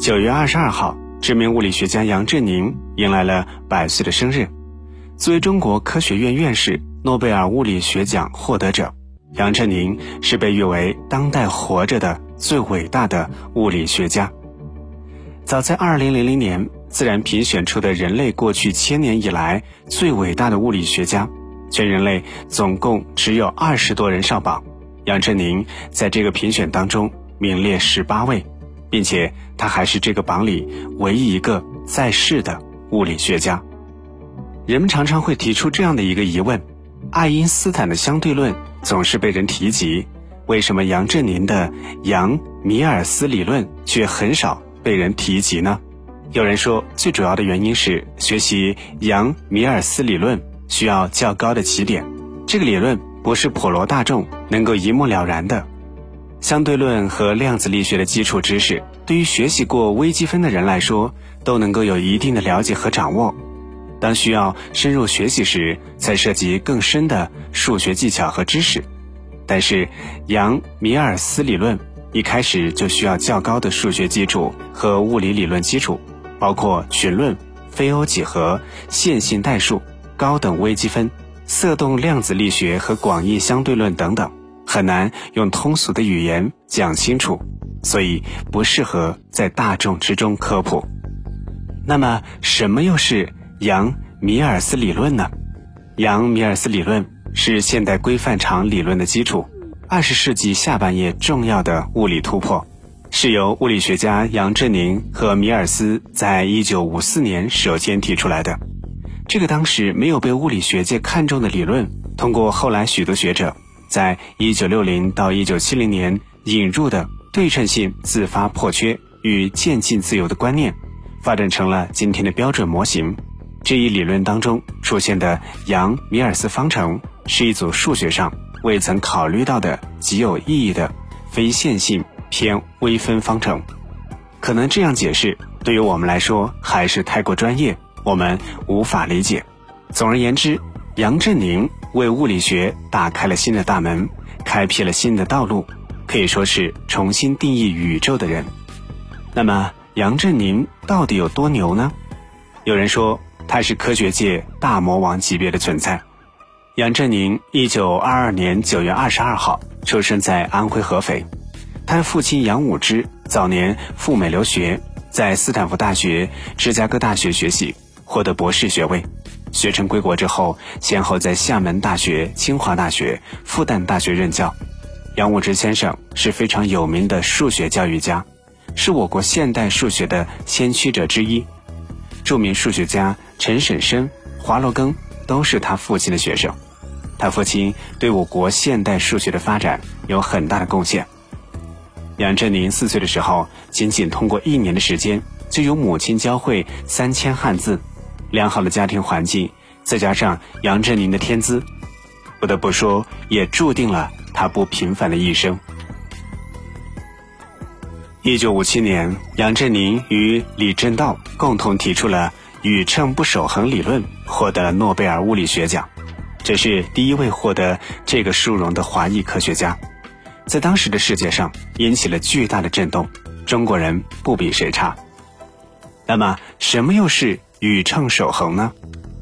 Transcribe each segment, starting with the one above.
九月二十二号，知名物理学家杨振宁迎来了百岁的生日。作为中国科学院院士、诺贝尔物理学奖获得者，杨振宁是被誉为当代活着的最伟大的物理学家。早在二零零零年，《自然》评选出的人类过去千年以来最伟大的物理学家，全人类总共只有二十多人上榜，杨振宁在这个评选当中名列十八位。并且他还是这个榜里唯一一个在世的物理学家。人们常常会提出这样的一个疑问：爱因斯坦的相对论总是被人提及，为什么杨振宁的杨米尔斯理论却很少被人提及呢？有人说，最主要的原因是学习杨米尔斯理论需要较高的起点，这个理论不是普罗大众能够一目了然的。相对论和量子力学的基础知识，对于学习过微积分的人来说，都能够有一定的了解和掌握。当需要深入学习时，才涉及更深的数学技巧和知识。但是，杨米尔斯理论一开始就需要较高的数学基础和物理理论基础，包括群论、非欧几何、线性代数、高等微积分、色动量子力学和广义相对论等等。很难用通俗的语言讲清楚，所以不适合在大众之中科普。那么，什么又是杨米尔斯理论呢？杨米尔斯理论是现代规范场理论的基础，二十世纪下半叶重要的物理突破，是由物理学家杨振宁和米尔斯在一九五四年首先提出来的。这个当时没有被物理学界看重的理论，通过后来许多学者。在一九六零到一九七零年引入的对称性自发破缺与渐进自由的观念，发展成了今天的标准模型。这一理论当中出现的杨米尔斯方程，是一组数学上未曾考虑到的极有意义的非线性偏微分方程。可能这样解释对于我们来说还是太过专业，我们无法理解。总而言之，杨振宁。为物理学打开了新的大门，开辟了新的道路，可以说是重新定义宇宙的人。那么，杨振宁到底有多牛呢？有人说他是科学界大魔王级别的存在。杨振宁一九二二年九月二十二号出生在安徽合肥，他父亲杨武之早年赴美留学，在斯坦福大学、芝加哥大学学习，获得博士学位。学成归国之后，先后在厦门大学、清华大学、复旦大学任教。杨武之先生是非常有名的数学教育家，是我国现代数学的先驱者之一。著名数学家陈沈生、华罗庚都是他父亲的学生。他父亲对我国现代数学的发展有很大的贡献。杨振宁四岁的时候，仅仅通过一年的时间，就由母亲教会三千汉字。良好的家庭环境，再加上杨振宁的天资，不得不说，也注定了他不平凡的一生。一九五七年，杨振宁与李政道共同提出了宇称不守恒理论，获得诺贝尔物理学奖。这是第一位获得这个殊荣的华裔科学家，在当时的世界上引起了巨大的震动。中国人不比谁差。那么，什么又是？宇称守恒呢？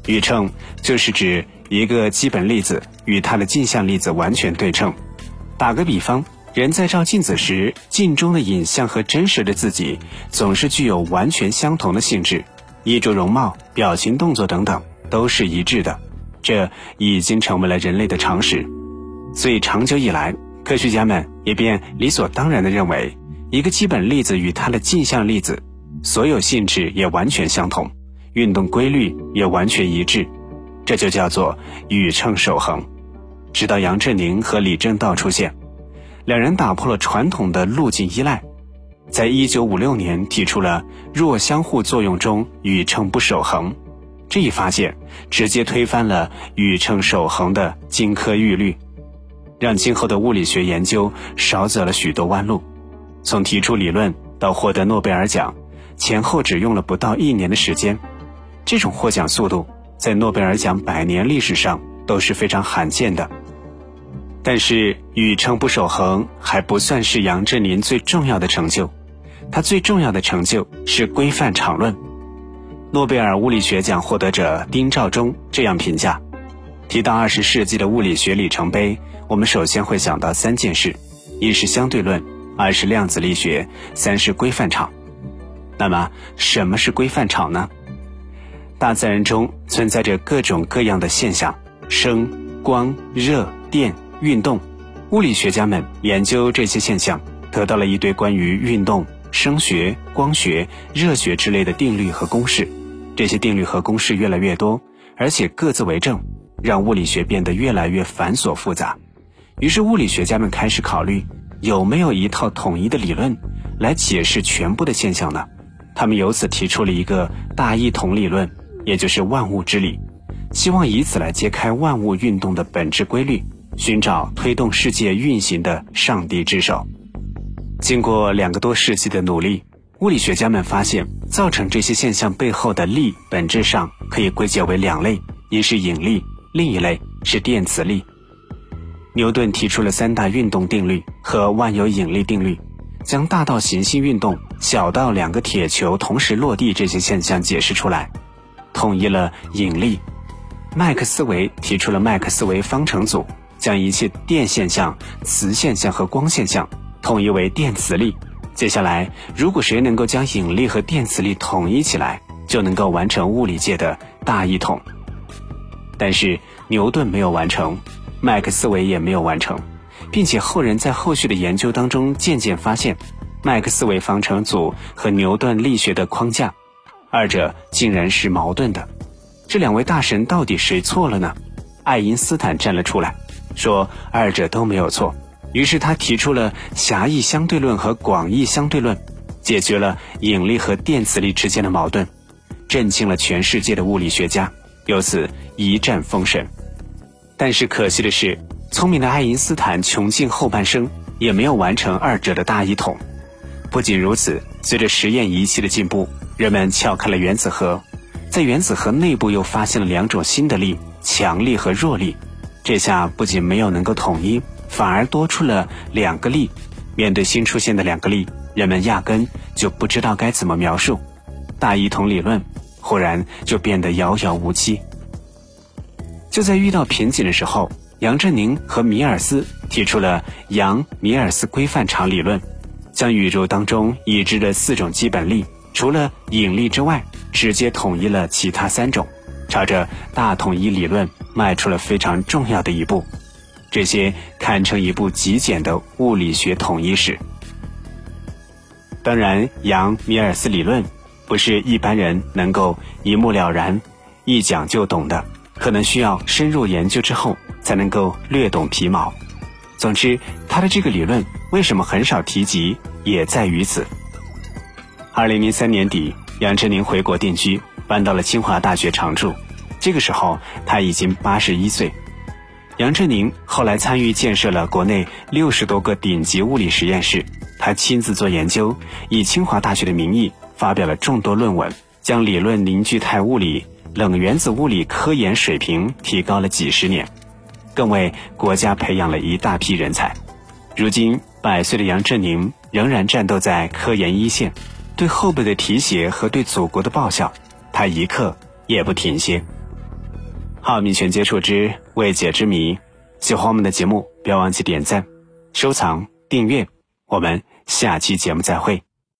宇称就是指一个基本粒子与它的镜像粒子完全对称。打个比方，人在照镜子时，镜中的影像和真实的自己总是具有完全相同的性质，衣着、容貌、表情、动作等等都是一致的。这已经成为了人类的常识。所以长久以来，科学家们也便理所当然地认为，一个基本粒子与它的镜像粒子，所有性质也完全相同。运动规律也完全一致，这就叫做宇称守恒。直到杨振宁和李政道出现，两人打破了传统的路径依赖，在一九五六年提出了弱相互作用中宇称不守恒。这一发现直接推翻了宇称守恒的金科玉律，让今后的物理学研究少走了许多弯路。从提出理论到获得诺贝尔奖，前后只用了不到一年的时间。这种获奖速度在诺贝尔奖百年历史上都是非常罕见的。但是宇称不守恒还不算是杨振宁最重要的成就，他最重要的成就是规范场论。诺贝尔物理学奖获得者丁肇中这样评价：提到二十世纪的物理学里程碑，我们首先会想到三件事：一是相对论，二是量子力学，三是规范场。那么，什么是规范场呢？大自然中存在着各种各样的现象，声、光、热、电、运动。物理学家们研究这些现象，得到了一堆关于运动、声学、光学、热学之类的定律和公式。这些定律和公式越来越多，而且各自为政，让物理学变得越来越繁琐复杂。于是，物理学家们开始考虑，有没有一套统一的理论来解释全部的现象呢？他们由此提出了一个大一统理论，也就是万物之理，希望以此来揭开万物运动的本质规律，寻找推动世界运行的上帝之手。经过两个多世纪的努力。物理学家们发现，造成这些现象背后的力本质上可以归结为两类：一是引力，另一类是电磁力。牛顿提出了三大运动定律和万有引力定律，将大到行星运动、小到两个铁球同时落地这些现象解释出来，统一了引力。麦克斯韦提出了麦克斯韦方程组，将一切电现象、磁现象和光现象统一为电磁力。接下来，如果谁能够将引力和电磁力统一起来，就能够完成物理界的大一统。但是牛顿没有完成，麦克斯韦也没有完成，并且后人在后续的研究当中渐渐发现，麦克斯韦方程组和牛顿力学的框架，二者竟然是矛盾的。这两位大神到底谁错了呢？爱因斯坦站了出来，说二者都没有错。于是他提出了狭义相对论和广义相对论，解决了引力和电磁力之间的矛盾，震惊了全世界的物理学家，由此一战封神。但是可惜的是，聪明的爱因斯坦穷尽后半生也没有完成二者的大一统。不仅如此，随着实验仪器的进步，人们撬开了原子核，在原子核内部又发现了两种新的力：强力和弱力。这下不仅没有能够统一。反而多出了两个力，面对新出现的两个力，人们压根就不知道该怎么描述，大一统理论忽然就变得遥遥无期。就在遇到瓶颈的时候，杨振宁和米尔斯提出了杨米尔斯规范场理论，将宇宙当中已知的四种基本力，除了引力之外，直接统一了其他三种，朝着大统一理论迈出了非常重要的一步。这些堪称一部极简的物理学统一史。当然，杨米尔斯理论不是一般人能够一目了然、一讲就懂的，可能需要深入研究之后才能够略懂皮毛。总之，他的这个理论为什么很少提及，也在于此。二零零三年底，杨振宁回国定居，搬到了清华大学常住。这个时候，他已经八十一岁。杨振宁后来参与建设了国内六十多个顶级物理实验室，他亲自做研究，以清华大学的名义发表了众多论文，将理论凝聚态物理、冷原子物理科研水平提高了几十年，更为国家培养了一大批人才。如今百岁的杨振宁仍然战斗在科研一线，对后辈的提携和对祖国的报效，他一刻也不停歇。浩密全接触之未解之谜，喜欢我们的节目，不要忘记点赞、收藏、订阅。我们下期节目再会。